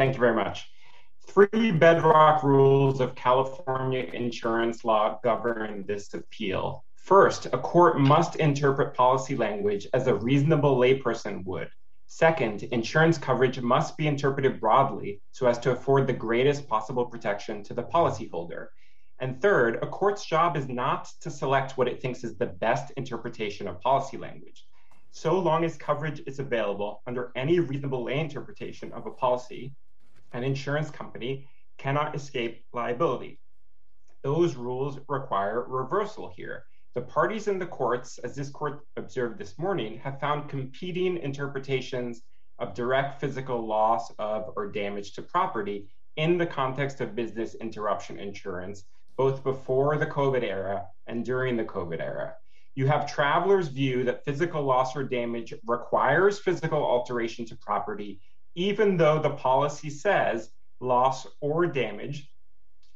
Thank you very much. Three bedrock rules of California insurance law govern this appeal. First, a court must interpret policy language as a reasonable layperson would. Second, insurance coverage must be interpreted broadly so as to afford the greatest possible protection to the policyholder. And third, a court's job is not to select what it thinks is the best interpretation of policy language. So long as coverage is available under any reasonable lay interpretation of a policy, an insurance company cannot escape liability. Those rules require reversal here. The parties in the courts, as this court observed this morning, have found competing interpretations of direct physical loss of or damage to property in the context of business interruption insurance, both before the COVID era and during the COVID era. You have travelers' view that physical loss or damage requires physical alteration to property, even though the policy says loss or damage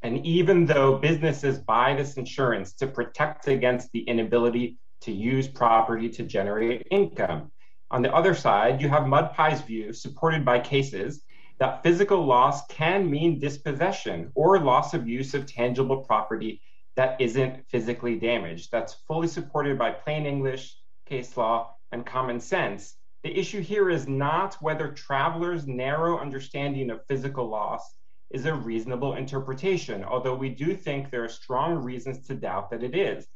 and even though businesses buy this insurance to protect against the inability to use property to generate income. On the other side, you have MudPie's view, supported by cases, that physical loss can mean dispossession or loss of use of tangible property that isn't physically damaged. That's fully supported by plain English, case law, and common sense. The issue here is not whether travelers' narrow understanding of physical loss is a reasonable interpretation, although we do think there are strong reasons to doubt that it is.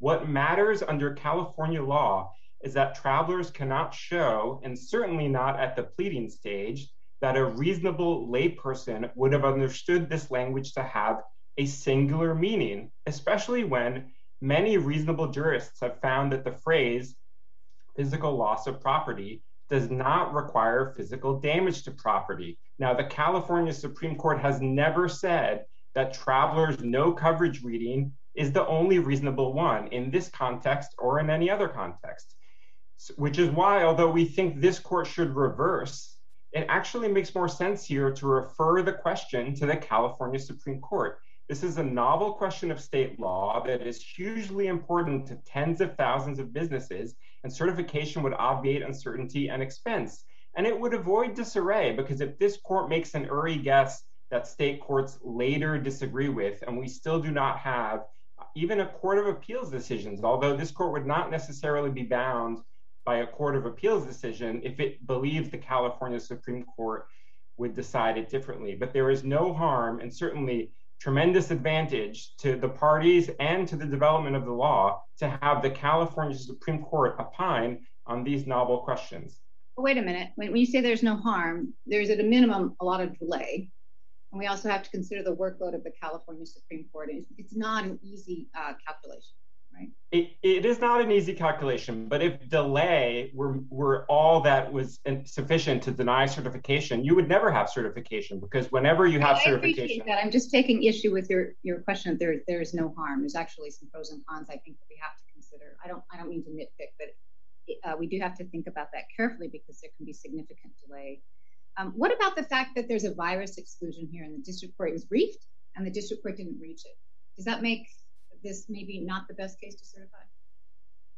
What matters under California law is that travelers cannot show, and certainly not at the pleading stage, that a reasonable layperson would have understood this language to have a singular meaning, especially when many reasonable jurists have found that the phrase physical loss of property does not require physical damage to property. Now, the California Supreme Court has never said that travelers' no coverage reading is the only reasonable one in this context or in any other context, which is why, although we think this court should reverse, it actually makes more sense here to refer the question to the California Supreme Court. This is a novel question of state law that is hugely important to tens of thousands of businesses, and certification would obviate uncertainty and expense. And it would avoid disarray because if this court makes an early guess that state courts later disagree with, and we still do not have even a court of appeals decisions, although this court would not necessarily be bound by a court of appeals decision if it believes the California Supreme Court would decide it differently. But there is no harm and certainly tremendous advantage to the parties and to the development of the law to have the California Supreme Court opine on these novel questions. Wait a minute. When you say there's no harm, there's at a minimum a lot of delay. And we also have to consider the workload of the California Supreme Court. It's not an easy uh, calculation, right? It is not an easy calculation, but if delay were were all that was sufficient to deny certification, you would never have certification because whenever you have certification... I appreciate that. I'm just taking issue with your your question that there is no harm. There's actually some pros and cons I think that we have to consider. I don't I don't mean to nitpick, but uh, we do have to think about that carefully because there can be significant delay. Um, what about the fact that there's a virus exclusion here and the district court It was briefed and the district court didn't reach it? Does that make this maybe not the best case to certify?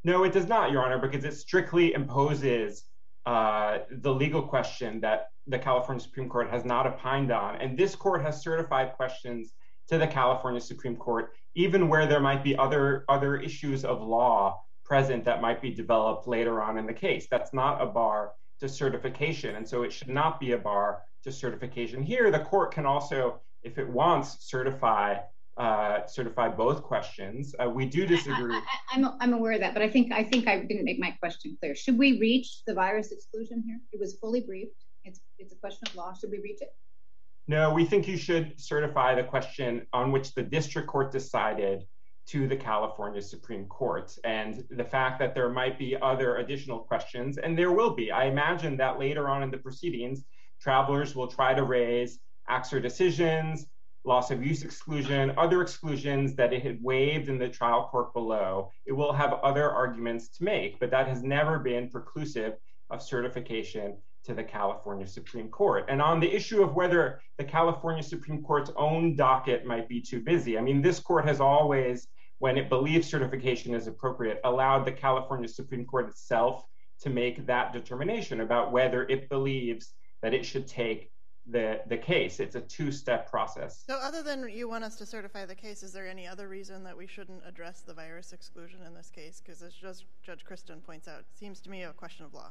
No, it does not, Your Honor, because it strictly imposes uh, the legal question that the California Supreme Court has not opined on. And this court has certified questions to the California Supreme Court, even where there might be other issues of law present that might be developed later on in the case. That's not a bar to certification. And so it should not be a bar to certification. Here, the court can also, if it wants, certify Uh, both questions. Uh, we do disagree. I'm aware of that, but I think I didn't make my question clear. Should we reach the virus exclusion here? It was fully briefed. It's a question of law. Should we reach it? No, we think you should certify the question on which the district court decided to the California Supreme Court. And the fact that there might be other additional questions, and there will be. I imagine that later on in the proceedings, travelers will try to raise acts or decisions, loss of use exclusion, other exclusions that it had waived in the trial court below. It will have other arguments to make, but that has never been preclusive of certification to the California Supreme Court. And on the issue of whether the California Supreme Court's own docket might be too busy, I mean, this court has always, when it believes certification is appropriate, allowed the California Supreme Court itself to make that determination about whether it believes that it should take the the case. It's a two-step process. So other than you want us to certify the case, is there any other reason that we shouldn't address the virus exclusion in this case? Because as just Judge Christen points out, it seems to me a question of law.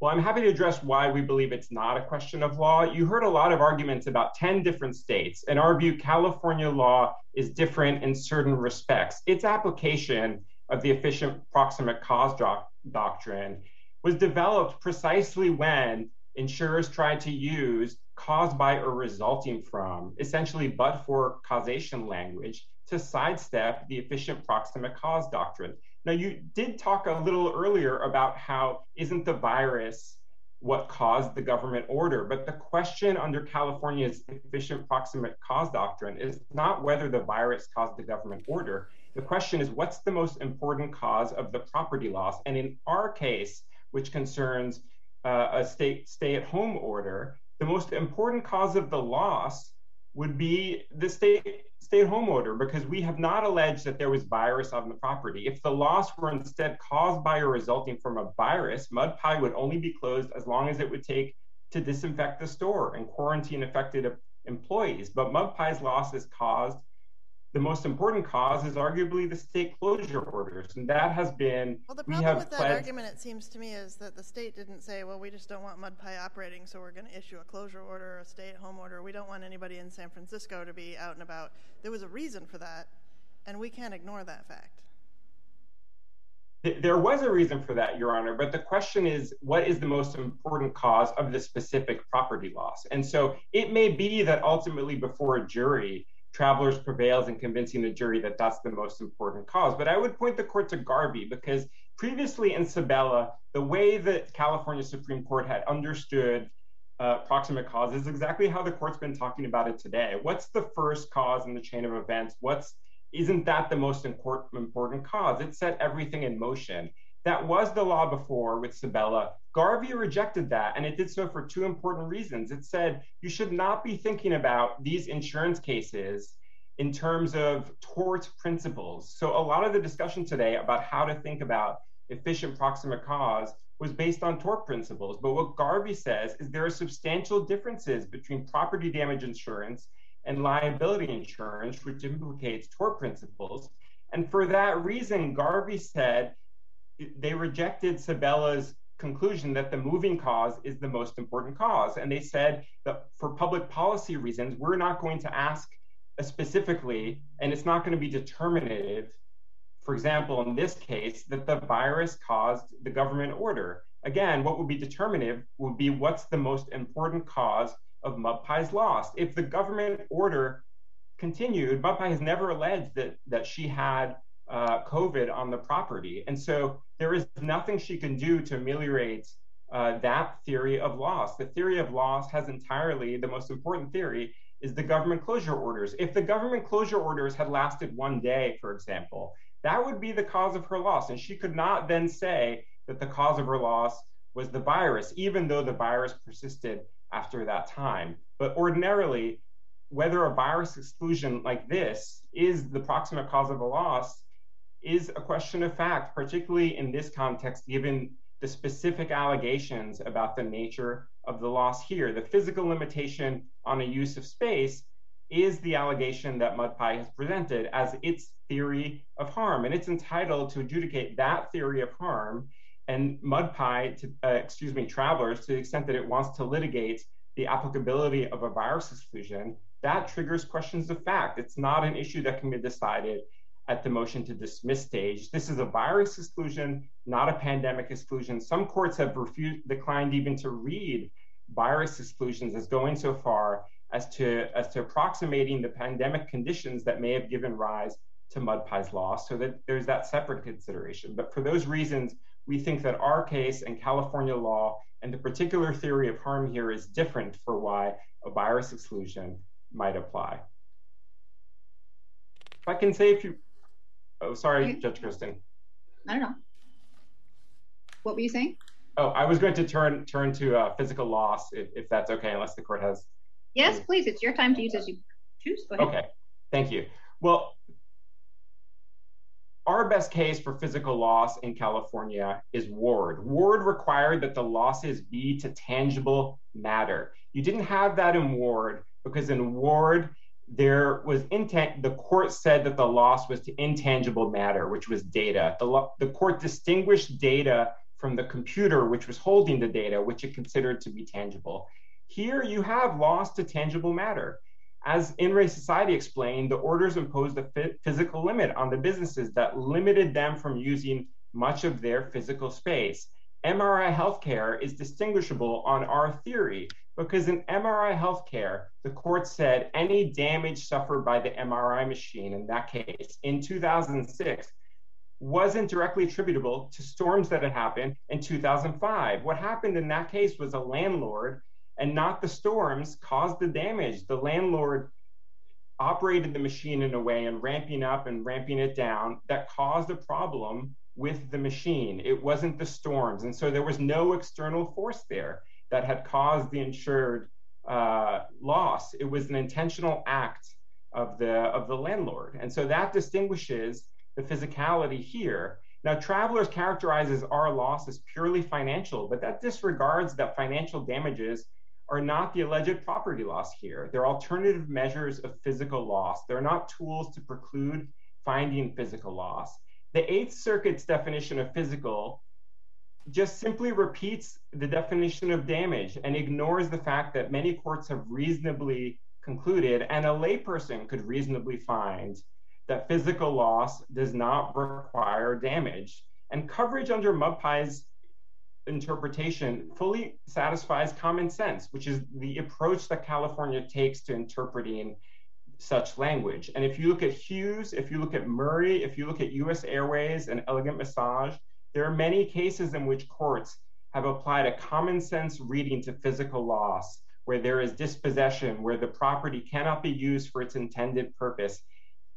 Well, I'm happy to address why we believe it's not a question of law. You heard a lot of arguments about 10 different states. In our view, California law is different in certain respects. Its application of the efficient proximate cause doc- doctrine was developed precisely when insurers tried to use caused by or resulting from, essentially but for causation language, to sidestep the efficient proximate cause doctrine. Now, you did talk a little earlier about how isn't the virus what caused the government order, but the question under California's efficient proximate cause doctrine is not whether the virus caused the government order. The question is what's the most important cause of the property loss? And in our case, which concerns Uh, a state stay at home order, the most important cause of the loss would be the state stay at home order because we have not alleged that there was virus on the property. If the loss were instead caused by or resulting from a virus, Mud Pie would only be closed as long as it would take to disinfect the store and quarantine affected employees. But Mud Pie's loss is caused the most important cause is arguably the state closure orders. And that has been. Well, the problem with that pledged... argument, it seems to me, is that the state didn't say, well, we just don't want Mud Pie operating, so we're going to issue a closure order, a stay at home order. We don't want anybody in San Francisco to be out and about. There was a reason for that, and we can't ignore that fact. There was a reason for that, Your Honor, but the question is what is the most important cause of the specific property loss? And so it may be that ultimately before a jury, Travelers prevails in convincing the jury that that's the most important cause. But I would point the court to Garvey because previously in Sabella, the way that California Supreme Court had understood uh, proximate cause is exactly how the court's been talking about it today. What's the first cause in the chain of events? What's isn't that the most important cause? It set everything in motion. That was the law before with Sabella. Garvey rejected that, and it did so for two important reasons. It said you should not be thinking about these insurance cases in terms of tort principles. So, a lot of the discussion today about how to think about efficient proximate cause was based on tort principles. But what Garvey says is there are substantial differences between property damage insurance and liability insurance, which implicates tort principles. And for that reason, Garvey said they rejected Sabella's conclusion that the moving cause is the most important cause. And they said that for public policy reasons, we're not going to ask specifically, and it's not going to be determinative, for example, in this case, that the virus caused the government order. Again, what would be determinative would be what's the most important cause of Mudpie's loss. If the government order continued, Mudpie has never alleged that, she had COVID on the property. And so there is nothing she can do to ameliorate uh, that theory of loss. The theory of loss has entirely, the most important theory is the government closure orders. If the government closure orders had lasted one day, for example, that would be the cause of her loss. And she could not then say that the cause of her loss was the virus, even though the virus persisted after that time. But ordinarily, whether a virus exclusion like this is the proximate cause of a loss is a question of fact, particularly in this context, given the specific allegations about the nature of the loss here. The physical limitation on a use of space is the allegation that MudPie has presented as its theory of harm, and it's entitled to adjudicate that theory of harm. And MudPie, to, uh, excuse me, travelers, to the extent that it wants to litigate the applicability of a virus exclusion, that triggers questions of fact. It's not an issue that can be decided at the motion to dismiss stage. This is a virus exclusion, not a pandemic exclusion. Some courts have refused, declined even to read virus exclusions as going so far as to as to approximating the pandemic conditions that may have given rise to MudPie's loss, so that there's that separate consideration. But for those reasons, we think that our case and California law and the particular theory of harm here is different for why a virus exclusion might apply. If I can say a few Oh, sorry, Judge Christen. I don't know. What were you saying? Oh, I was going to turn turn to uh, physical loss, if, if that's okay, unless the court has. Yes, please. It's your time to use as you choose. Go ahead. Okay, thank you. Well, our best case for physical loss in California is Ward. Ward required that the losses be to tangible matter. You didn't have that in Ward because in Ward, there was intent. The court said that the loss was to intangible matter, which was data. The court distinguished data from the computer, which was holding the data, which it considered to be tangible. Here, you have loss to tangible matter. As In Re Society explained, the orders imposed a physical limit on the businesses that limited them from using much of their physical space. MRI healthcare is distinguishable on our theory because in MRI healthcare, the court said any damage suffered by the MRI machine in that case in 2006 wasn't directly attributable to storms that had happened in 2005. What happened in that case was a landlord and not the storms caused the damage. The landlord operated the machine in a way and ramping up and ramping it down that caused a problem with the machine. It wasn't the storms. And so there was no external force there that had caused the insured uh, loss. It was an intentional act of the landlord. And so that distinguishes the physicality here. Now, Travelers characterizes our loss as purely financial, but that disregards that financial damages are not the alleged property loss here. They're alternative measures of physical loss. They're not tools to preclude finding physical loss. The Eighth Circuit's definition of physical just simply repeats the definition of damage and ignores the fact that many courts have reasonably concluded and a layperson could reasonably find that physical loss does not require damage. And coverage under MudPie's interpretation fully satisfies common sense, which is the approach that California takes to interpreting such language. And if you look at Hughes, if you look at Murray, if you look at U.S. Airways and Elegant Massage, there are many cases in which courts have applied a common sense reading to physical loss where there is dispossession, where the property cannot be used for its intended purpose,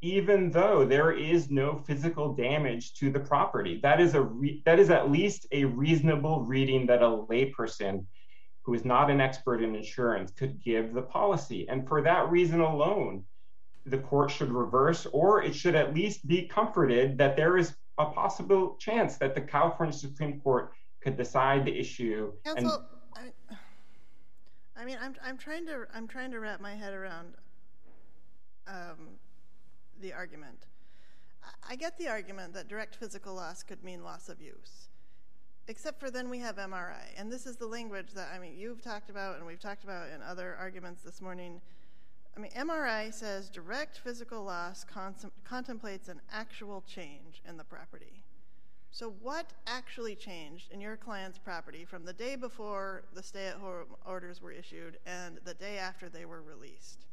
even though there is no physical damage to the property. That is a that is at least a reasonable reading that a layperson who is not an expert in insurance could give the policy. And for that reason alone, the court should reverse or it should at least be comforted that there is a possible chance that the California Supreme Court could decide the issue. Counsel, I mean, I'm trying to wrap my head around um, the argument. I get the argument that direct physical loss could mean loss of use, except for then we have MRI. And this is the language that, I mean, you've talked about and we've talked about in other arguments this morning. I mean, MRI says direct physical loss contemplates an actual change in the property. So what actually changed in your client's property from the day before the stay-at-home orders were issued and the day after they were released?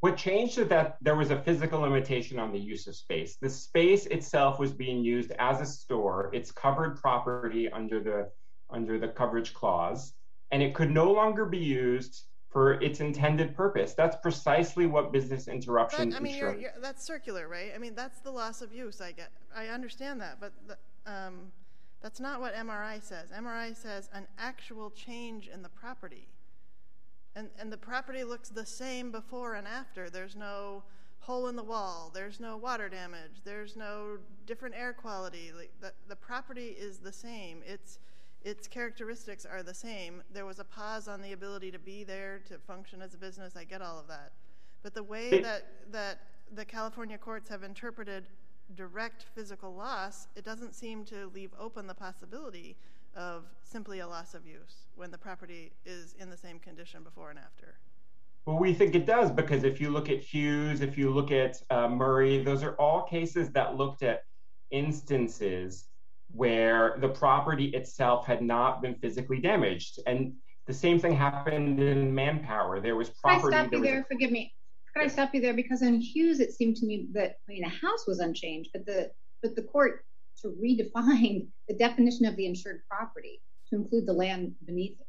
What changed is that there was a physical limitation on the use of space. The space itself was being used as a store. It's covered property under the under the coverage clause, and it could no longer be used for its intended purpose. That's precisely what business interruption ensures. That's circular, right? I mean, that's the loss of use, I get. I understand that, but um, that's not what MRI says. MRI says an actual change in the property. And the property looks the same before and after. There's no hole in the wall. There's no water damage. There's no different air quality. The property is the same. Its characteristics are the same. There was a pause on the ability to be there, to function as a business. I get all of that. But the way that the California courts have interpreted direct physical loss, it doesn't seem to leave open the possibility of simply a loss of use when the property is in the same condition before and after. Well, we think it does because if you look at Hughes, if you look at uh, Murray, those are all cases that looked at instances where the property itself had not been physically damaged. And the same thing happened in Manpower. There was property... Can I stop you there? Forgive me. Can I stop you there? Because in Hughes, it seemed to me that I mean the house was unchanged, but the but the court to redefine the definition of the insured property to include the land beneath it.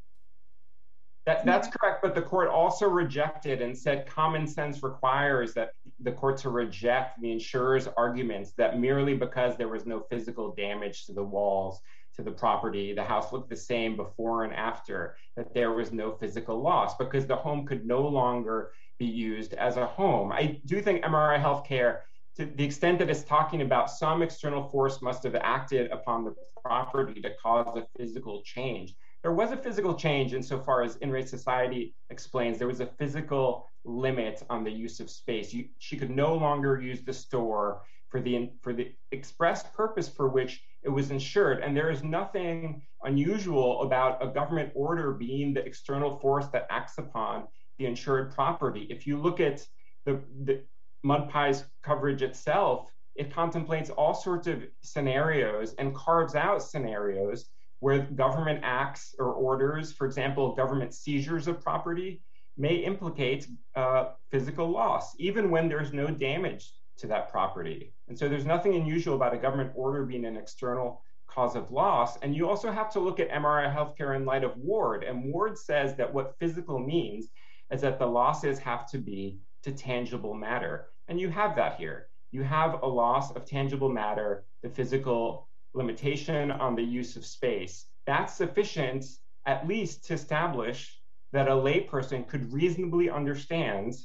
That's correct. But the court also rejected and said common sense requires that the court to reject the insurer's arguments that merely because there was no physical damage to the walls, to the property, the house looked the same before and after, that there was no physical loss because the home could no longer be used as a home. I do think MRI Healthcare, to the extent that it's talking about some external force must have acted upon the property to cause a physical change. There was a physical change insofar as In re Society explains there was a physical limit on the use of space. You, she could no longer use the store for the for the express purpose for which it was insured. And there is nothing unusual about a government order being the external force that acts upon the insured property. If you look at the, the MudPie's coverage itself, it contemplates all sorts of scenarios and carves out scenarios where government acts or orders, for example, government seizures of property, may implicate uh, physical loss, even when there's no damage to that property. And so there's nothing unusual about a government order being an external cause of loss. And you also have to look at MRI healthcare in light of Ward. And Ward says that what physical means is that the losses have to be to tangible matter. And you have that here. You have a loss of tangible matter, the physical limitation on the use of space. That's sufficient, at least, to establish that a layperson could reasonably understand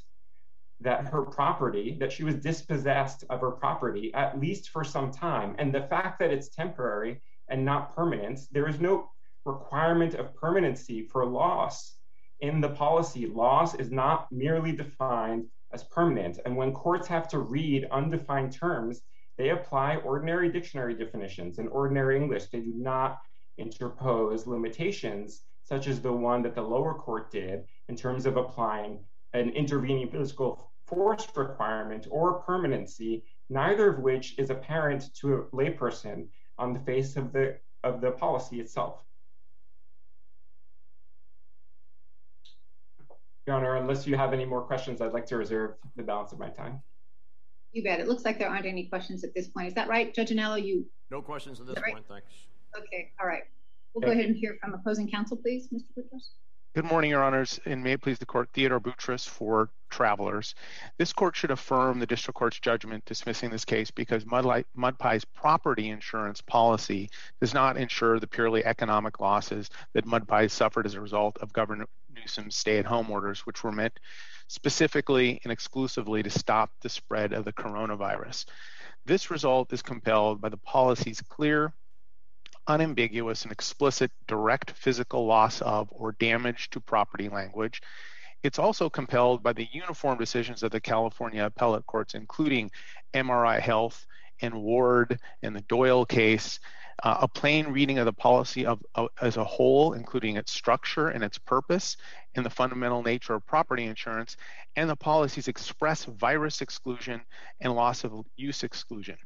that her property, that she was dispossessed of her property, at least for some time. And the fact that it's temporary and not permanent, there is no requirement of permanency for loss in the policy. Loss is not merely defined as permanent. And when courts have to read undefined terms, they apply ordinary dictionary definitions in ordinary English. They do not interpose limitations such as the one that the lower court did in terms of applying an intervening physical force requirement or permanency, neither of which is apparent to a layperson on the face of the of the policy itself. Your Honor, unless you have any more questions, I'd like to reserve the balance of my time. You bet. It looks like there aren't any questions at this point. Is that right, Judge Anello? You no questions at this right? point. Thanks. Okay. All right. We'll go ahead and hear from opposing counsel, please, Mr. Boutros. Good morning, Your Honors, and may it please the Court, Theodore Boutros for travelers. This court should affirm the district court's judgment dismissing this case because MudPie's property insurance policy does not insure the purely economic losses that MudPie suffered as a result of Governor Newsom's stay-at-home orders, which were meant specifically and exclusively to stop the spread of the coronavirus. This result is compelled by the policy's clear unambiguous and explicit direct physical loss of or damage to property language. It's also compelled by the uniform decisions of the California appellate courts, including MRI Health and Ward and the Doyle case. Uh, a plain reading of the policy of, as a whole, including its structure and its purpose, and the fundamental nature of property insurance, and the policy's express virus exclusion and loss of use exclusion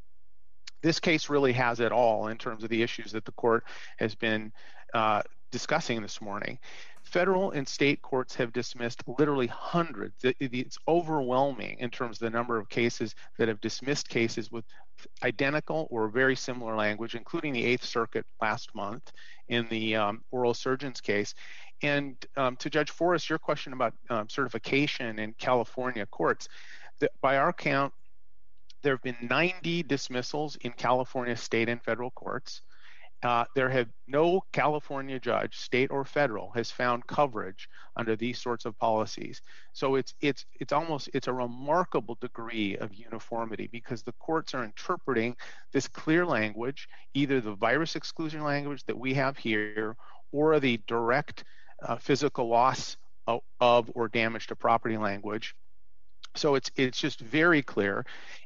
this case really has it all in terms of the issues that the court has been uh, discussing this morning. Federal and state courts have dismissed literally hundreds. It's overwhelming in terms of the number of cases that have dismissed cases with identical or very similar language, including the Eighth Circuit last month in the um, oral surgeons case. And um, to Judge Forrest, your question about um, certification in California courts, by our count, there have been 90 dismissals in California state and federal courts. Uh, there have no California judge, state or federal, has found coverage under these sorts of policies. So it's it's it's almost it's a remarkable degree of uniformity because the courts are interpreting this clear language, either the virus exclusion language that we have here, or the direct uh, physical loss of, of or damage to property language so it's it's just very clear,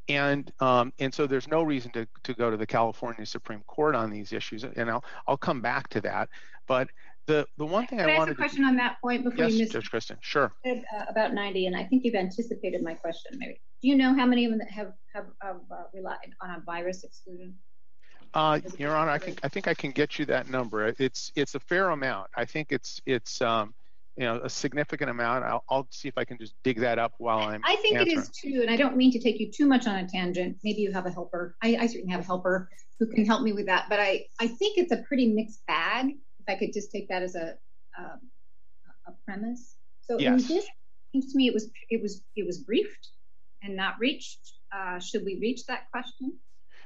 and um, and so there's no reason to, to go to the California Supreme Court on these issues, and I'll I'll come back to that. But the the one thing Can I, I wanted ask a question to, on that point before yes, you miss Judge Christen, sure. Said, uh, about 90, and I think you've anticipated my question. Maybe do you know how many of them have have, have uh, relied on a virus exclusion? Uh, Your Honor, I think I think I can get you that number. It's it's a fair amount. I think it's it's um, you know a significant amount. I'll, I'll see if I can just dig that up while I'm. I think answering. it is too, and I don't mean to take you too much on a tangent. Maybe you have a helper. I, I certainly have a helper who can help me with that. But I I think it's a pretty mixed bag. If I could just take that as a um, a premise. So yes. in this seems to me it was it was it was briefed and not reached. Uh, should we reach that question?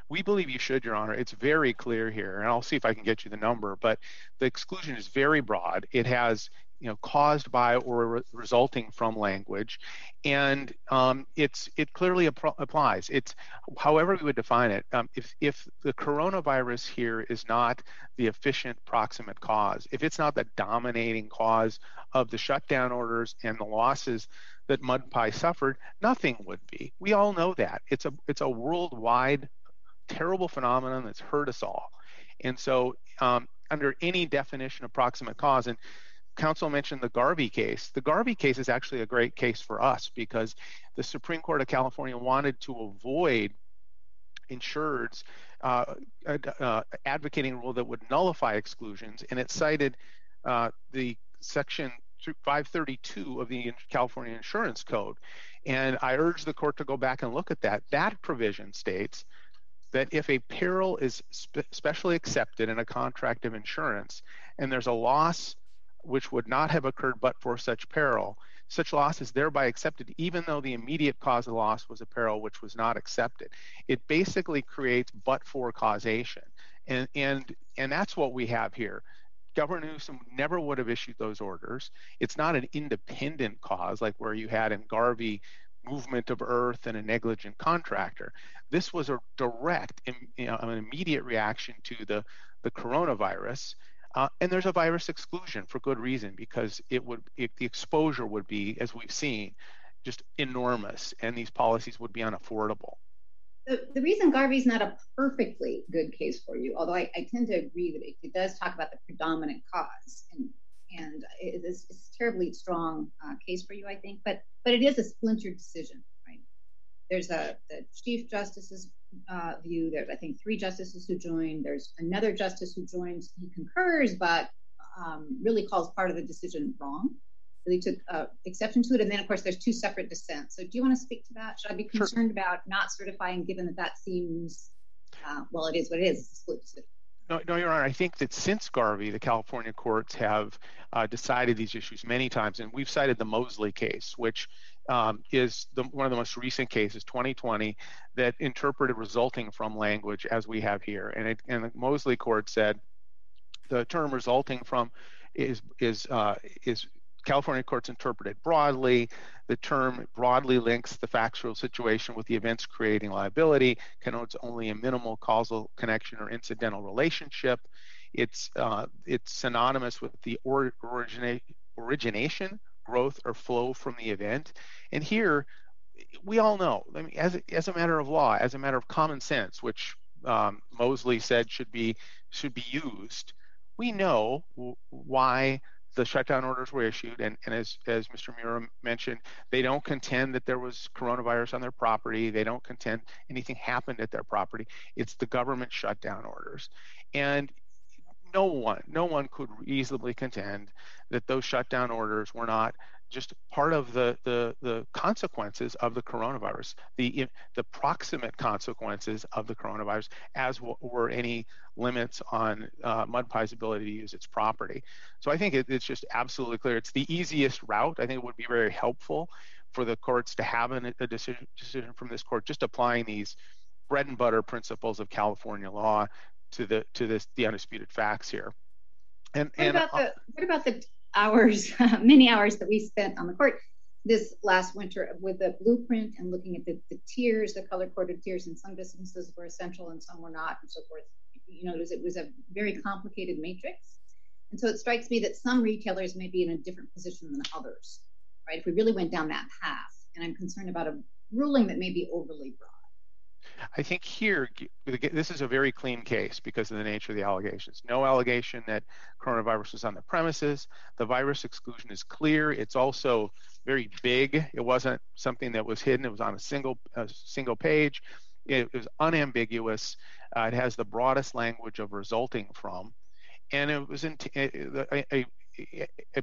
We believe you should, Your Honor. It's very clear here, and I'll see if I can get you the number, but the exclusion is very broad. It has you know caused by or re- resulting from language and um, it's it clearly ap- applies it's however we would define it um, if if the coronavirus here is not the efficient proximate cause if it's not the dominating cause of the shutdown orders and the losses that mudpie suffered nothing would be we all know that it's a it's a worldwide terrible phenomenon that's hurt us all and so um, under any definition of proximate cause and counsel mentioned the Garvey case. The Garvey case is actually a great case for us because the Supreme Court of California wanted to avoid insureds uh, uh, advocating a rule that would nullify exclusions, and it cited uh, the section 532 of the California Insurance Code. And I urge the court to go back and look at that. That provision states that if a peril is spe- specially accepted in a contract of insurance and there's a loss which would not have occurred but for such peril. Such loss is thereby accepted even though the immediate cause of loss was a peril which was not accepted. It basically creates but for causation. And, and, and that's what we have here. Governor Newsom never would have issued those orders. It's not an independent cause like where you had in Garvey movement of earth and a negligent contractor. This was a direct, you know, an immediate reaction to the, the coronavirus uh, and there's a virus exclusion for good reason because it would it, the exposure would be, as we've seen, just enormous, and these policies would be unaffordable. The, the reason Garvey's not a perfectly good case for you, although I, I tend to agree that it, it, does talk about the predominant cause, and and it is it's a terribly strong uh, case for you, I think, but but it is a splintered decision, right? There's a the chief justice's uh, view. There's, I think, three justices who joined. There's another justice who joins. He concurs, but um, really calls part of the decision wrong. Really took uh, exception to it. And then, of course, there's two separate dissents. So, do you want to speak to that? Should I be concerned about not certifying, given that that seems, uh, well, it is what it is. No, no, Your Honor. I think that since Garvey, the California courts have uh, decided these issues many times, and we've cited the Mosley case, which um, is one of the most recent cases, 2020, that interpreted resulting from language as we have here. And, the Mosley court said the term resulting from is uh, is California courts interpreted broadly. The term broadly links the factual situation with the events creating liability, connotes only a minimal causal connection or incidental relationship. It's uh, it's synonymous with the or, origina- origination growth or flow from the event. And here, we all know, I mean, as, as a matter of law, as a matter of common sense, which um, Mosley said should be should be used, we know why the shutdown orders were issued. And, and as, as Mr. Mura mentioned, they don't contend that there was coronavirus on their property. They don't contend anything happened at their property. It's the government shutdown orders. And no one, no one could reasonably contend that those shutdown orders were not just part of the, the, the consequences of the coronavirus, the, the proximate consequences of the coronavirus, as were any limits on uh, MudPie's ability to use its property. So I think it, it's just absolutely clear. It's the easiest route. I think it would be very helpful for the courts to have an, a decision, decision from this court, just applying these bread and butter principles of California law to the to this the undisputed facts here. And what and about the what about the hours, many hours that we spent on the court this last winter with the blueprint and looking at the, the tiers, the color coded tiers, and some distances were essential and some were not, and so forth. You know, it was, it was a very complicated matrix. And so it strikes me that some retailers may be in a different position than others, right? If we really went down that path, and I'm concerned about a ruling that may be overly broad. I think here, this is a very clean case because of the nature of the allegations. No allegation that coronavirus was on the premises. The virus exclusion is clear. It's also very big. It wasn't something that was hidden. It was on a single a single page. It was unambiguous. Uh, it has the broadest language of resulting from, and it was in a,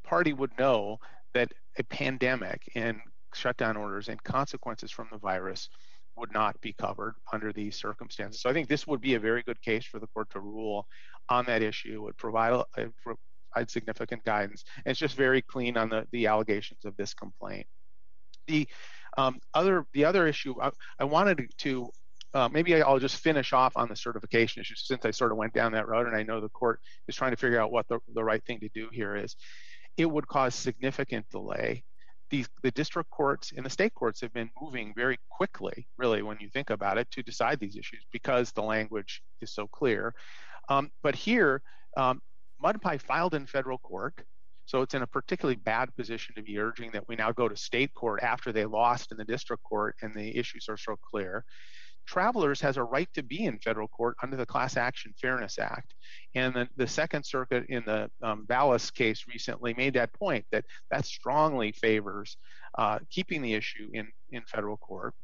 party would know that a pandemic and shutdown orders and consequences from the virus would not be covered under these circumstances. So I think this would be a very good case for the court to rule on that issue. It would provide, provide significant guidance. And it's just very clean on the, the allegations of this complaint. The um, other the other issue I, I wanted to uh, maybe I'll just finish off on the certification issue since I sort of went down that road and I know the court is trying to figure out what the, the right thing to do here is. It would cause significant delay. These, the district courts and the state courts have been moving very quickly, really, when you think about it, to decide these issues because the language is so clear. Um, but here, um, MudPie filed in federal court. So it's in a particularly bad position to be urging that we now go to state court after they lost in the district court and the issues are so clear. Travelers has a right to be in federal court under the Class Action Fairness Act. And the, the Second Circuit in the um, case recently made that point that that strongly favors uh, keeping the issue in, in federal court.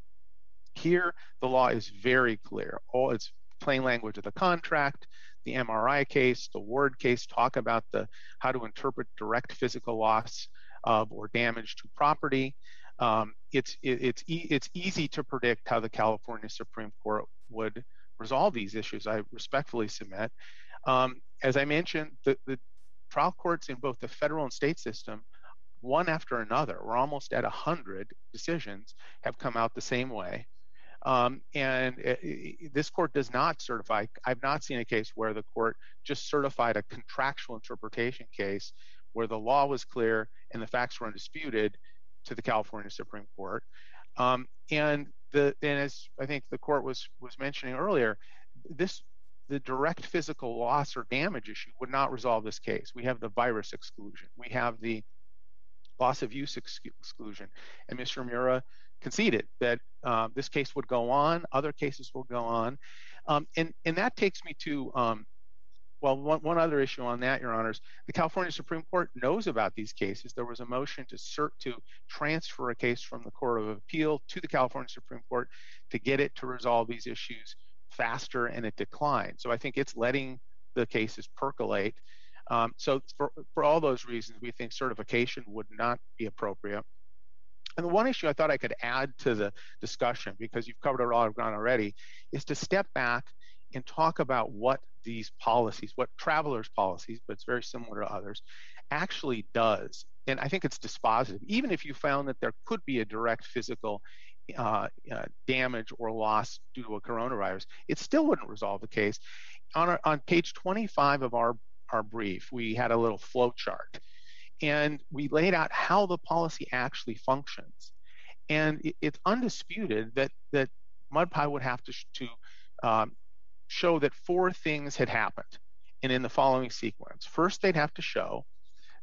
Here, the law is very clear. All it's plain language of the contract, the MRI case, the Ward case talk about the how to interpret direct physical loss of or damage to property um, it's it, it's e- it's easy to predict how the California Supreme Court would resolve these issues. I respectfully submit. Um, as I mentioned, the, the trial courts in both the federal and state system, one after another, we're almost at hundred decisions have come out the same way. Um, and it, it, this court does not certify. I've not seen a case where the court just certified a contractual interpretation case where the law was clear and the facts were undisputed to the California Supreme Court. Um, and the and as I think the court was was mentioning earlier, this the direct physical loss or damage issue would not resolve this case. We have the virus exclusion. We have the loss of use ex- exclusion. And Mr. Mura conceded that uh, this case would go on, other cases will go on. Um, and, and that takes me to um, well, one, one other issue on that, Your Honors, the California Supreme Court knows about these cases. There was a motion to cert to transfer a case from the Court of Appeal to the California Supreme Court to get it to resolve these issues faster, and it declined. So I think it's letting the cases percolate. Um, so for, for all those reasons, we think certification would not be appropriate. And the one issue I thought I could add to the discussion, because you've covered a lot of ground already, is to step back and talk about what these policies, what travelers' policies, but it's very similar to others, actually does. And I think it's dispositive. Even if you found that there could be a direct physical uh, uh, damage or loss due to a coronavirus, it still wouldn't resolve the case. On, our, on page 25 of our, our brief, we had a little flow chart and we laid out how the policy actually functions. And it, it's undisputed that, that MudPie would have to, to um, show that four things had happened and in the following sequence. First, they'd have to show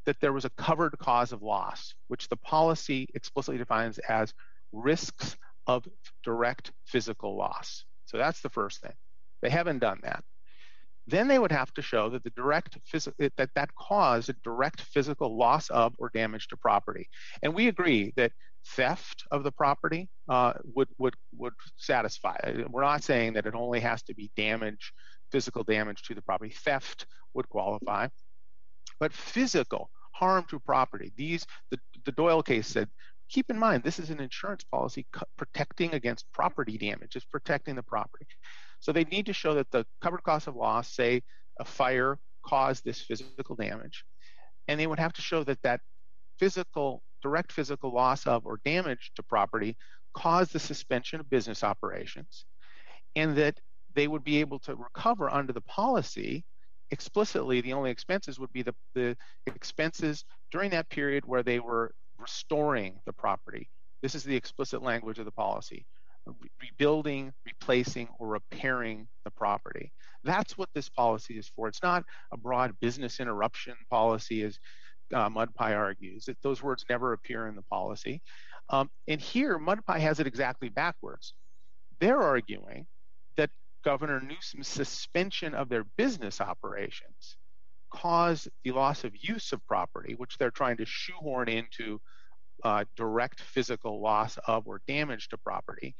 that there was a covered cause of loss, which the policy explicitly defines as risks of direct physical loss. So that's the first thing. They haven't done that. Then they would have to show that the direct phys- that that caused a direct physical loss of or damage to property. And we agree that theft of the property uh, would would would satisfy. We're not saying that it only has to be damage, physical damage to the property. Theft would qualify, but physical harm to property. These the the Doyle case said. Keep in mind, this is an insurance policy protecting against property damage. It's protecting the property. So they need to show that the covered cost of loss, say a fire, caused this physical damage, and they would have to show that that physical direct physical loss of or damage to property caused the suspension of business operations, and that they would be able to recover under the policy explicitly the only expenses would be the, the expenses during that period where they were restoring the property. This is the explicit language of the policy rebuilding, replacing, or repairing the property. That's what this policy is for. It's not a broad business interruption policy, as uh, MudPie argues. that those words never appear in the policy. Um, and here, MudPie has it exactly backwards. They're arguing that Governor Newsom's suspension of their business operations caused the loss of use of property, which they're trying to shoehorn into uh, direct physical loss of or damage to property.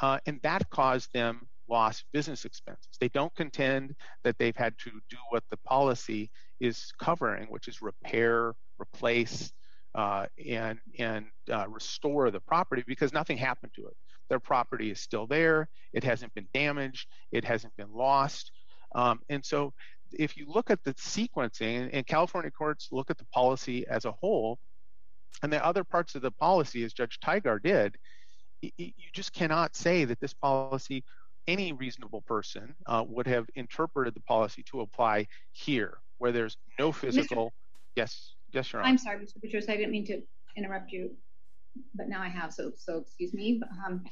Uh, and that caused them lost business expenses. They don't contend that they've had to do what the policy is covering, which is repair, replace, uh, and and uh, restore the property because nothing happened to it. Their property is still there. It hasn't been damaged. It hasn't been lost. Um, and so, if you look at the sequencing, and California courts look at the policy as a whole, and the other parts of the policy, as Judge Tigar did, you just cannot say that this policy any reasonable person uh, would have interpreted the policy to apply here, where there's no physical. Mr. Yes, yes, Your Honor. I'm sorry, Mr. Petros, I didn't mean to interrupt you, but now I have, so so excuse me. But, um,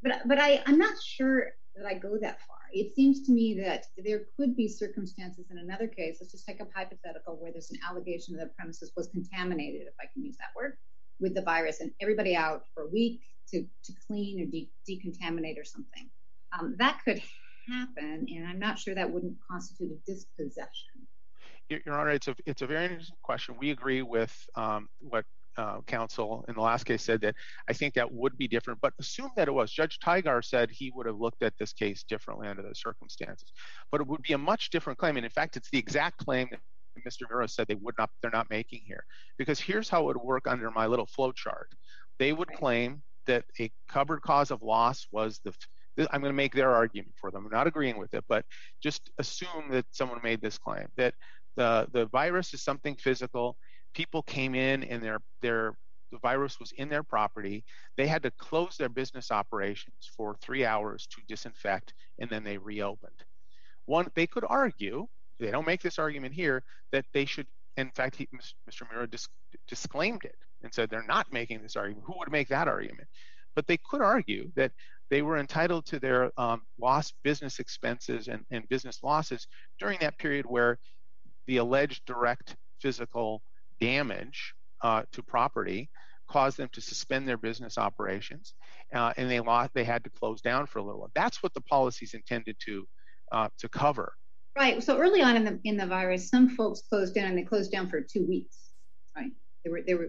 but but I I'm not sure that I go that far. It seems to me that there could be circumstances in another case. Let's just take a hypothetical where there's an allegation that the premises was contaminated, if I can use that word, with the virus, and everybody out for a week to to clean or de- decontaminate or something. Um, that could happen, and I'm not sure that wouldn't constitute a dispossession. Your Honor, it's a it's a very interesting question. We agree with um, what uh, counsel in the last case said that I think that would be different, but assume that it was. Judge Tigar said he would have looked at this case differently under those circumstances, but it would be a much different claim. And in fact, it's the exact claim that Mr. Muro said they would not, they're not making here. Because here's how it would work under my little flow chart. They would claim that a covered cause of loss was the I'm going to make their argument for them. I'm not agreeing with it, but just assume that someone made this claim that the the virus is something physical. People came in and their their the virus was in their property. They had to close their business operations for three hours to disinfect, and then they reopened. One, they could argue, they don't make this argument here, that they should, in fact, he, Mr. Dis, disclaimed it and said they're not making this argument. Who would make that argument? But they could argue that they were entitled to their um, lost business expenses and, and business losses during that period where the alleged direct physical damage uh, to property caused them to suspend their business operations, uh, and they lost. They had to close down for a little while. That's what the policy is intended to uh, to cover. Right. So early on in the in the virus, some folks closed down, and they closed down for two weeks. Right. They were they were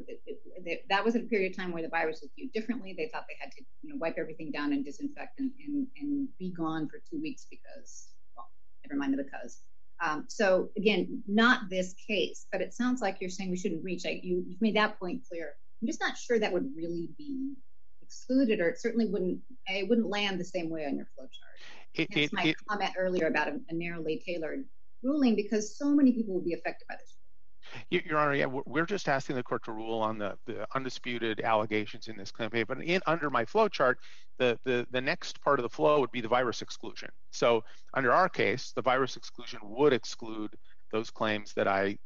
they, that was a period of time where the virus was viewed differently. They thought they had to you know wipe everything down and disinfect and be gone for two weeks because well, never mind the because. Um, so again, not this case, but it sounds like you're saying we shouldn't reach. You, you've made that point clear. I'm just not sure that would really be excluded, or it certainly wouldn't. It wouldn't land the same way on your flowchart. It, Hence my comment earlier about a narrowly tailored ruling, because so many people would be affected by this. Your Honor, yeah, we're just asking the court to rule on the, undisputed allegations in this claim. But under my flow chart, the, next part of the flow would be the virus exclusion. So under our case, the virus exclusion would exclude those claims that I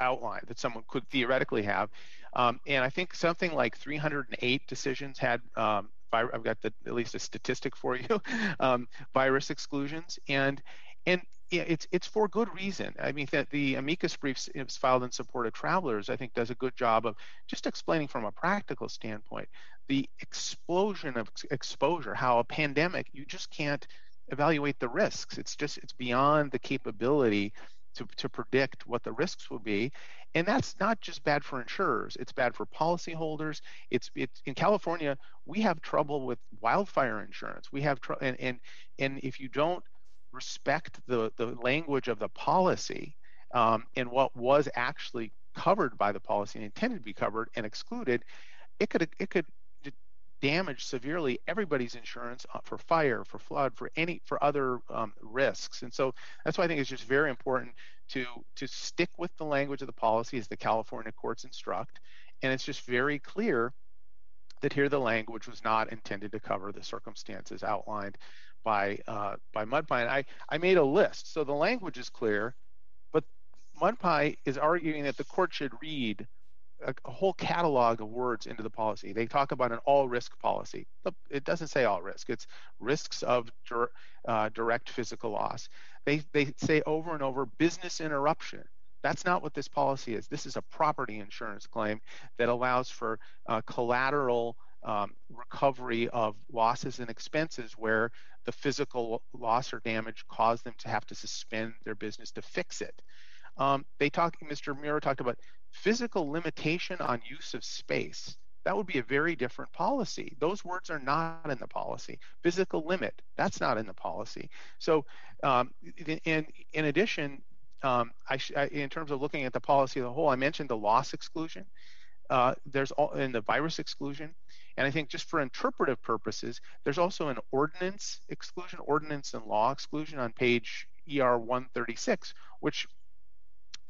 outlined that someone could theoretically have. Um, and I think something like 308 decisions had um, I've got at least a statistic for you, um, virus exclusions, and yeah, it's it's for good reason. I mean, that the amicus briefs filed in support of travelers, I think, does a good job of just explaining from a practical standpoint the explosion of exposure, how a pandemic you just can't evaluate the risks. It's just it's beyond the capability to, to predict what the risks will be. And that's not just bad for insurers, it's bad for policyholders. It's it's in California, we have trouble with wildfire insurance. We have trouble and, and and if you don't respect the, the language of the policy um, and what was actually covered by the policy and intended to be covered and excluded, it could it could damage severely everybody's insurance uh, for fire, for flood, for any for other um, risks. And so that's why I think it's just very important to to stick with the language of the policy as the California courts instruct, and it's just very clear that here the language was not intended to cover the circumstances outlined by uh, by MudPie. And I, I made a list. So the language is clear, but MudPie is arguing that the court should read a, a, whole catalog of words into the policy. They talk about an all risk policy. It doesn't say all risk. It's risks of dir, uh, direct physical loss. They, they say over and over business interruption. That's not what this policy is. This is a property insurance claim that allows for uh, collateral um, recovery of losses and expenses where the physical loss or damage caused them to have to suspend their business to fix it. Um, they talk, Mr. Muro talked about physical limitation on use of space. That would be a very different policy. Those words are not in the policy. Physical limit, that's not in the policy. So, um, in, in addition, um, I, I, in terms of looking at the policy as a whole, I mentioned the loss exclusion. Uh, there's all in the virus exclusion. And I think just for interpretive purposes, there's also an ordinance exclusion, ordinance and law exclusion on page ER 136, which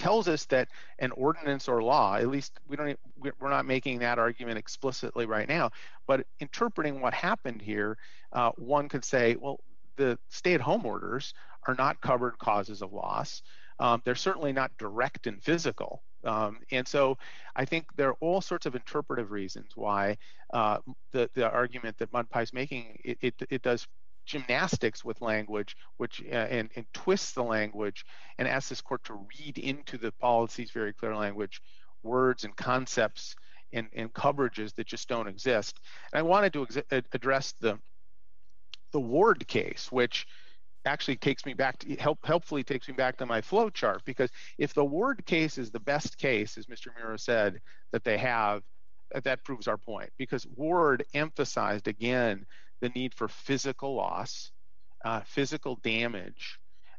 tells us that an ordinance or law, at least we don't, we're not making that argument explicitly right now, but interpreting what happened here, uh, one could say, well, the stay-at-home orders are not covered causes of loss. Um, they're certainly not direct and physical. Um, and so I think there are all sorts of interpretive reasons why uh, the, the argument that MudPie is making, it, it, it does gymnastics with language, which uh, and, and twists the language and asks this court to read into the policies very clear language, words and concepts and, and coverages that just don't exist. And I wanted to ex- address the the Ward case, which actually takes me back to help helpfully takes me back to my flow chart because if the Ward case is the best case, as Mr. Miro said, that they have, that proves our point because Ward emphasized again the need for physical loss, uh, physical damage,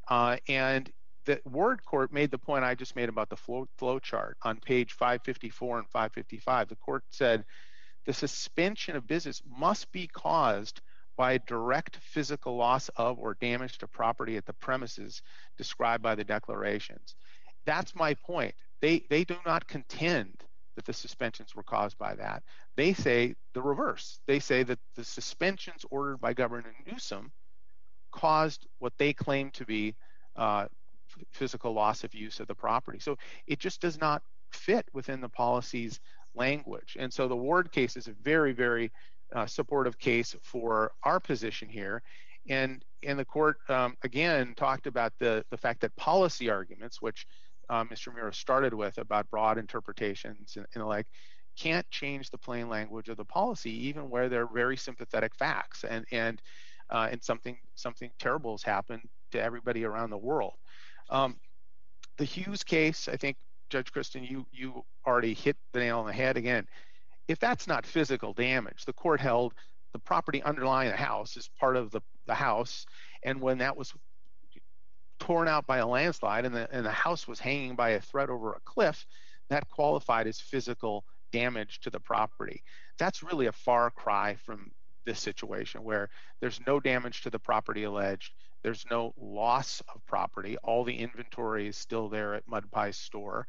uh, and the Ward court made the point I just made about the flow, flow chart on page 554 and 555. The court said the suspension of business must be caused by direct physical loss of or damage to property at the premises described by the declarations. That's my point. They they do not contend that the suspensions were caused by that. They say the reverse. They say that the suspensions ordered by Governor Newsom caused what they claim to be uh, physical loss of use of the property. So it just does not fit within the policy's language. And so the Ward case is a very, very supportive case for our position here. And and the court um, again talked about the the fact that policy arguments, which uh, Mr. Miro started with about broad interpretations and, and like, can't change the plain language of the policy, even where they're very sympathetic facts and and uh, and something something terrible has happened to everybody around the world. Um, the Hughes case, I think, Judge Christen, you you already hit the nail on the head again. If that's not physical damage, the court held the property underlying the house is part of the, the house, and when that was torn out by a landslide and the, and the house was hanging by a thread over a cliff, that qualified as physical damage to the property. That's really a far cry from this situation where there's no damage to the property alleged, there's no loss of property, all the inventory is still there at MudPie's store.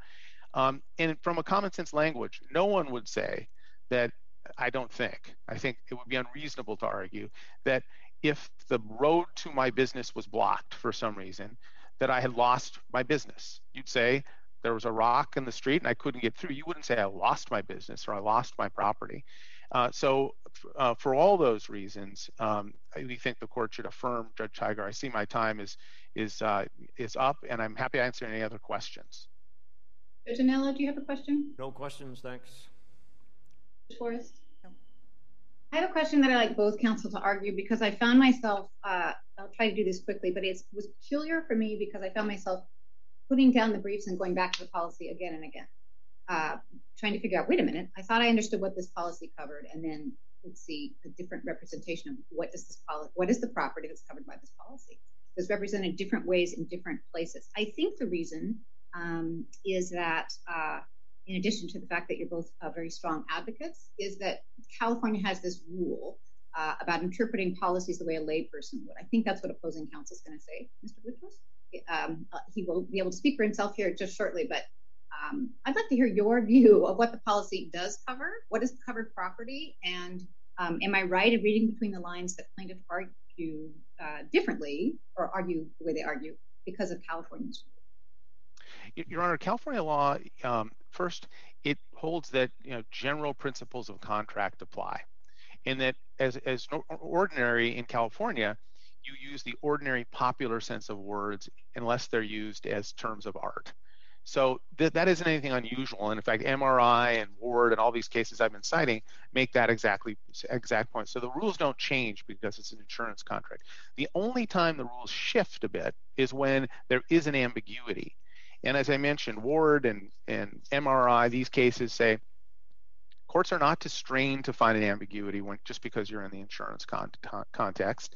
Um, and from a common sense language, no one would say that I don't think, I think it would be unreasonable to argue that if the road to my business was blocked for some reason, that I had lost my business. You'd say there was a rock in the street and I couldn't get through. You wouldn't say I lost my business or I lost my property. Uh, so, uh, for all those reasons, um, we think the court should affirm Judge Tigar. I see my time is is uh, is up, and I'm happy to answer any other questions. Judge Anello, do you have a question? No questions, thanks. Forrest? I have a question that I like both counsel to argue because I found myself, uh, I'll try to do this quickly, but it was peculiar for me because I found myself putting down the briefs and going back to the policy again and again, uh, trying to figure out, wait a minute, I thought I understood what this policy covered, and then let's see a different representation of what does this policy, what is the property that's covered by this policy? It's represented different ways in different places. I think the reason um, is that uh, in addition to the fact that you're both uh, very strong advocates, is that California has this rule uh, about interpreting policies the way a layperson would. I think that's what opposing counsel is going to say, Mr. Boutros. Um, uh, he will be able to speak for himself here just shortly, but um, I'd like to hear your view of what the policy does cover, what is covered property, and um, am I right in reading between the lines that plaintiffs argue differently, or argue the way they argue, because of California's rule? Your Honor, California law um, First, it holds that general principles of contract apply, and that as ordinary in California, you use the ordinary popular sense of words unless they're used as terms of art. So th- that isn't anything unusual. And in fact, MRI and Ward and all these cases I've been citing make that exactly exact point. So the rules don't change because it's an insurance contract. The only time the rules shift a bit is when there is an ambiguity. And as I mentioned, Ward and, and MRI, these cases say courts are not to strain to find an ambiguity when, just because you're in the insurance con- context.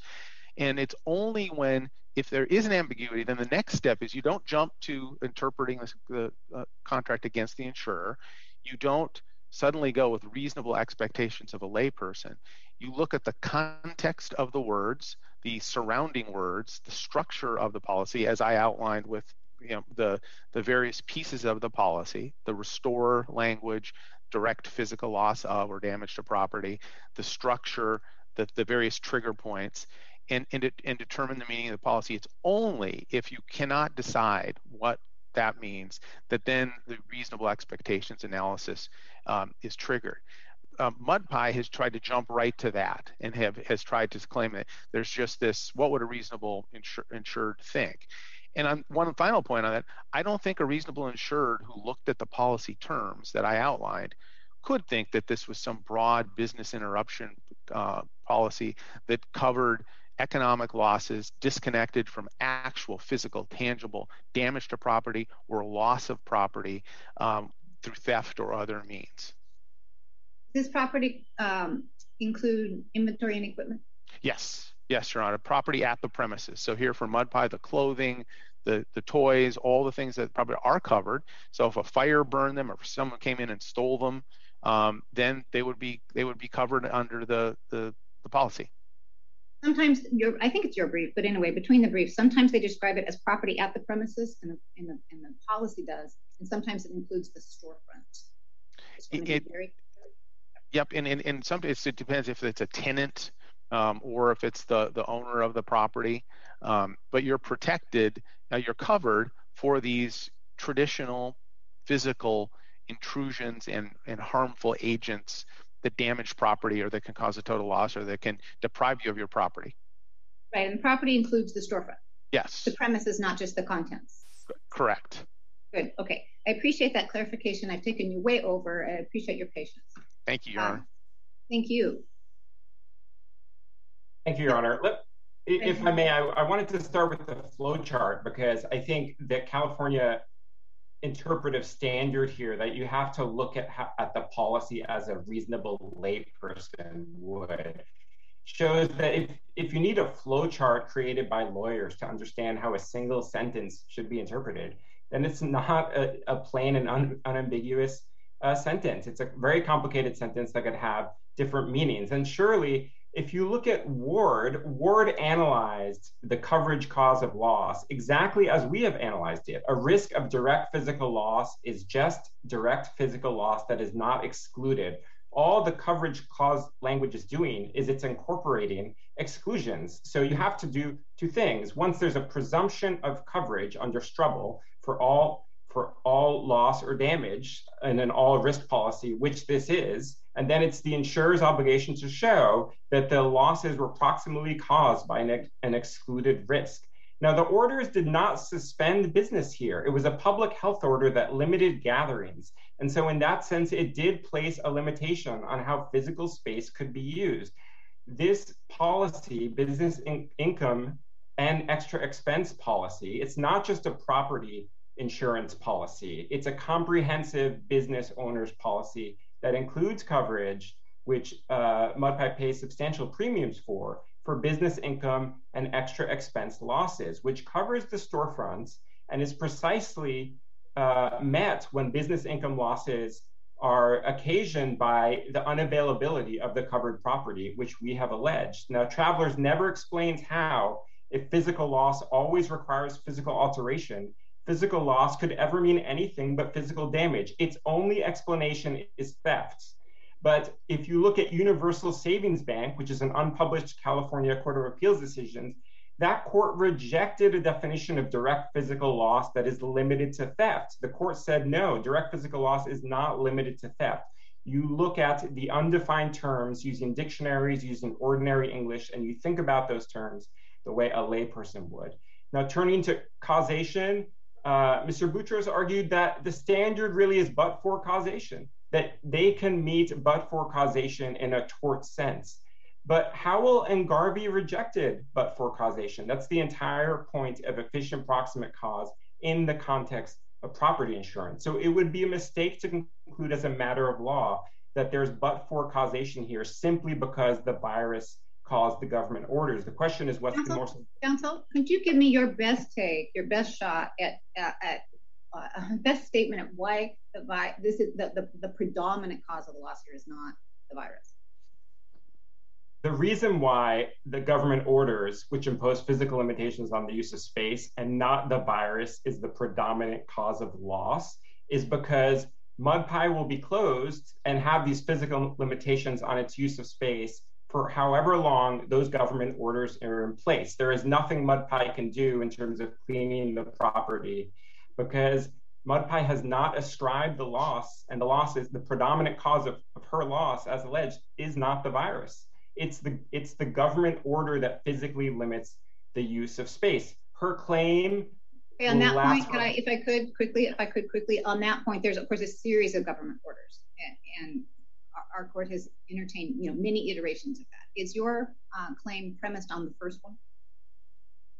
And it's only when, if there is an ambiguity, then the next step is you don't jump to interpreting the uh, contract against the insurer. You don't suddenly go with reasonable expectations of a layperson. You look at the context of the words, the surrounding words, the structure of the policy, as I outlined with you know the the various pieces of the policy, the restore language, direct physical loss of or damage to property, the structure, the, the various trigger points, and, and, and determine the meaning of the policy. It's only if you cannot decide what that means that then the reasonable expectations analysis um, is triggered. Um, MudPie has tried to jump right to that and have has tried to claim that there's just this what would a reasonable insur- insured think and on one final point on that i don't think a reasonable insured who looked at the policy terms that i outlined could think that this was some broad business interruption uh, policy that covered economic losses disconnected from actual physical tangible damage to property or loss of property um, through theft or other means this property um, include inventory and equipment? Yes, yes, Your Honor. Property at the premises. So here for MudPie, the clothing, the the toys, all the things that probably are covered. So if a fire burned them or if someone came in and stole them, um, then they would be they would be covered under the the, the policy. Sometimes your I think it's your brief, but anyway, between the briefs, sometimes they describe it as property at the premises, and the and the, and the policy does, and sometimes it includes the storefront. It, Yep, and and, and sometimes it depends if it's a tenant um, or if it's the the owner of the property. Um, but you're protected. Now you're covered for these traditional physical intrusions and and harmful agents that damage property or that can cause a total loss or that can deprive you of your property. Right, and the property includes the storefront. Yes. The premise is not just the contents. Correct. Good. Okay. I appreciate that clarification. I've taken you way over. I appreciate your patience. Thank you, Your Honor. Thank you. Thank you, Your Honor. Let, if I may, I, I, wanted to start with the flow chart because I think that California interpretive standard here that you have to look at at the policy as a reasonable layperson would shows that if, if you need a flow chart created by lawyers to understand how a single sentence should be interpreted, then it's not a, a plain and un, unambiguous uh, sentence. It's a very complicated sentence that could have different meanings. And surely, if you look at Ward, Ward analyzed the coverage cause of loss exactly as we have analyzed it. A risk of direct physical loss is just direct physical loss that is not excluded. All the coverage cause language is doing is it's incorporating exclusions. So you have to do two things. Once there's a presumption of coverage under Strubble for all for all loss or damage in an all risk policy, which this is. And then it's the insurer's obligation to show that the losses were proximately caused by an, excluded risk. Now, the orders did not suspend business here. It was a public health order that limited gatherings. And so, in that sense, it did place a limitation on how physical space could be used. This policy, business in- income and extra expense policy, it's not just a property insurance policy. It's a comprehensive business owner's policy that includes coverage, which uh, MudPie pays substantial premiums for, for business income and extra expense losses, which covers the storefronts and is precisely uh, met when business income losses are occasioned by the unavailability of the covered property, which we have alleged. Now, Travelers never explains how, if physical loss always requires physical alteration, physical loss could ever mean anything but physical damage. Its only explanation is theft. But if you look at Universal Savings Bank, which is an unpublished California Court of Appeals decision, that court rejected a definition of direct physical loss that is limited to theft. The court said, no, direct physical loss is not limited to theft. You look at the undefined terms using dictionaries, using ordinary English, and you think about those terms the way a layperson would. Now, turning to causation, uh, Mr. Boutros argued that the standard really is but for causation, that they can meet but for causation in a tort sense. But Howell and Garvey rejected but for causation. That's the entire point of efficient proximate cause in the context of property insurance. So it would be a mistake to conclude as a matter of law that there's but for causation here simply because the virus caused the government orders. The question is what's the most counsel? Could you give me your best take, your best shot at uh, best statement of why the vi- this is the, the the predominant cause of the loss here is not the virus? the reason why the government orders, which impose physical limitations on the use of space and not the virus, is the predominant cause of loss is because MudPie will be closed and have these physical limitations on its use of space for however long those government orders are in place. There is nothing MudPie can do in terms of cleaning the property because MudPie has not ascribed the loss, and the loss is the predominant cause of, of her loss, as alleged, is not the virus. It's the it's the government order that physically limits the use of space. Her claim on that point, if I could quickly, if I could quickly, on that point, there's of course a series of government orders, and, and our, our, court has entertained, you know, many iterations of that. Is your uh, claim premised on the first one?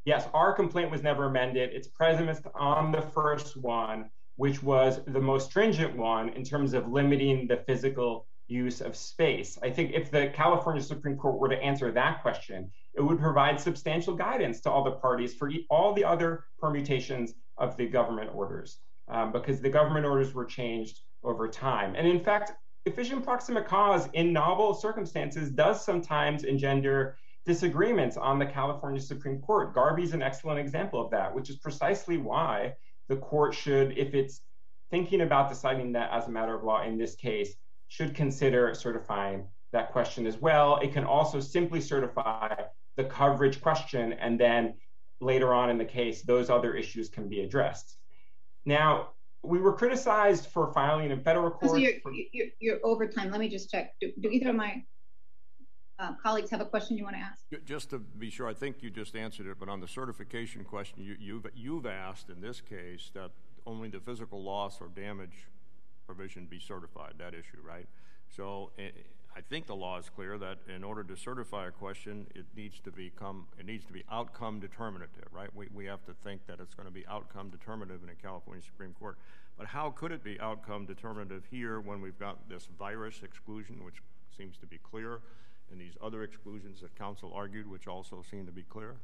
Yes, our complaint was never amended. It's premised on the first one, which was the most stringent one in terms of limiting the physical use of space. I think if the California Supreme Court were to answer that question, it would provide substantial guidance to all the parties for all the other permutations of the government orders, um, because the government orders were changed over time. And in fact, efficient proximate cause in novel circumstances does sometimes engender disagreements on the California Supreme Court. Garvey's an excellent example of that, which is precisely why the court should, if it's thinking about deciding that as a matter of law in this case, should consider certifying that question as well. It can also simply certify the coverage question, and then later on in the case, those other issues can be addressed. Now, we were criticized for filing in federal court. So you're, you're, you're over time. Let me just check. Do, do either of my uh, colleagues have a question you want to ask? Just to be sure, I think you just answered it, but on the certification question, you, you've, you've asked in this case that only the physical loss or damage provision be certified, that issue, right? So eh, I think the law is clear that in order to certify a question, it needs to become it needs to be outcome determinative, right? We we have to think that it's going to be outcome determinative in a California Supreme Court. But how could it be outcome determinative here when we've got this virus exclusion, which seems to be clear, and these other exclusions that counsel argued, which also seem to be clear?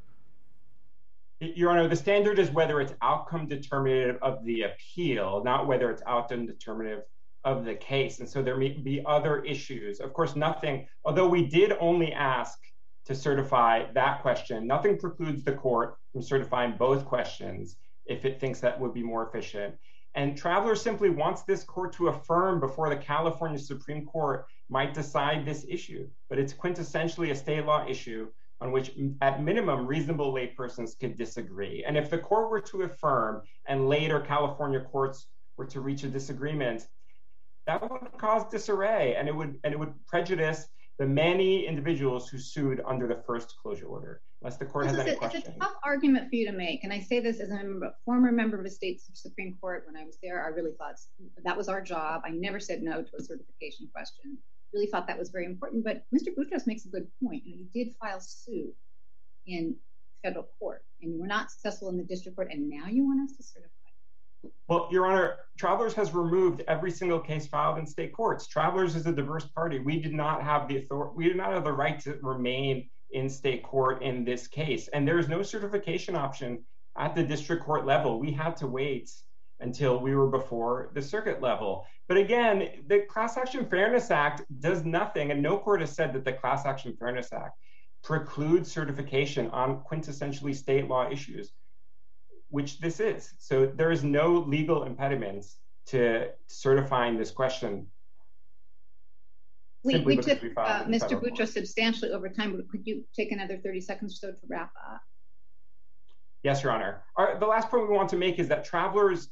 Your Honor, the standard is whether it's outcome determinative of the appeal, not whether it's outcome determinative of the case. And so there may be other issues. Of course, nothing, although we did only ask to certify that question, nothing precludes the court from certifying both questions if it thinks that would be more efficient. And Traveler simply wants this court to affirm before the California Supreme Court might decide this issue. But it's quintessentially a state law issue on which, at minimum, reasonable laypersons could disagree. And if the court were to affirm and later California courts were to reach a disagreement, that would cause disarray and it would and it would prejudice the many individuals who sued under the first closure order. Unless the court has any questions. It's a tough argument for you to make. And I say this as a former member of the state Supreme Court. When I was there, I really thought that was our job. I never said no to a certification question. Really thought that was very important. But Mr. Boutros makes a good point. You did file suit in federal court, and you were not successful in the district court, and now you want us to certify. Well, Your Honor, Travelers has removed every single case filed in state courts. Travelers is a diverse party. We did not have the authority, we did not have the right to remain in state court in this case. And there is no certification option at the district court level. We had to wait until we were before the circuit level. But again, the Class Action Fairness Act does nothing, and no court has said that the Class Action Fairness Act precludes certification on quintessentially state law issues which this is. So there is no legal impediments to certifying this question. We, we took uh, Mr. Boutros substantially over time, but could you take another 30 seconds or so to wrap up? Yes, Your Honor. Our, the last point we want to make is that travelers,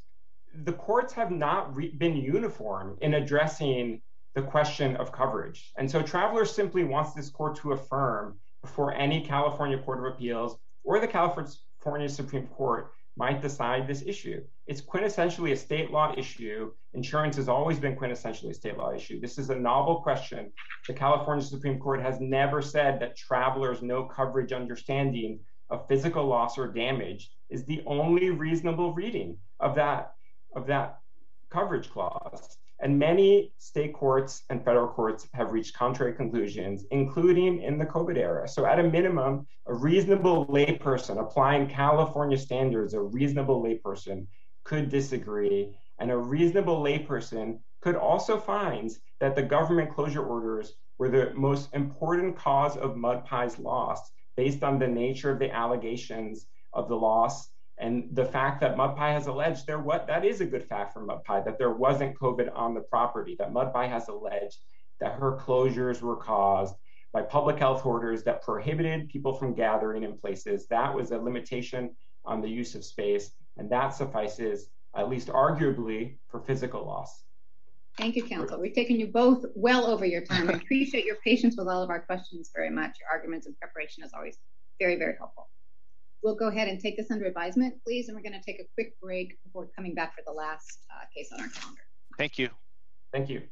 the courts have not been uniform in addressing the question of coverage. And so travelers simply wants this court to affirm before any California Court of Appeals or the California Supreme Court might decide this issue. It's quintessentially a state law issue. Insurance has always been quintessentially a state law issue. This is a novel question. The California Supreme Court has never said that travelers' no coverage understanding of physical loss or damage is the only reasonable reading of that of that coverage clause. And many state courts and federal courts have reached contrary conclusions, including in the COVID era. So, at a minimum, a reasonable layperson applying California standards, a reasonable layperson could disagree. And a reasonable layperson could also find that the government closure orders were the most important cause of MudPie's loss based on the nature of the allegations of the loss and the fact that MudPie has alleged there what that is a good fact for MudPie that there wasn't COVID on the property that MudPie has alleged that her closures were caused by public health orders that prohibited people from gathering in places that was a limitation on the use of space and that suffices at least arguably for physical loss. Thank you, counsel. We've taken you both well over your time. I appreciate your patience with all of our questions very much. Your arguments and preparation is always very, very helpful. We'll go ahead and take this under advisement, please, and we're going to take a quick break before coming back for the last uh, case on our calendar. Thank you. Thank you.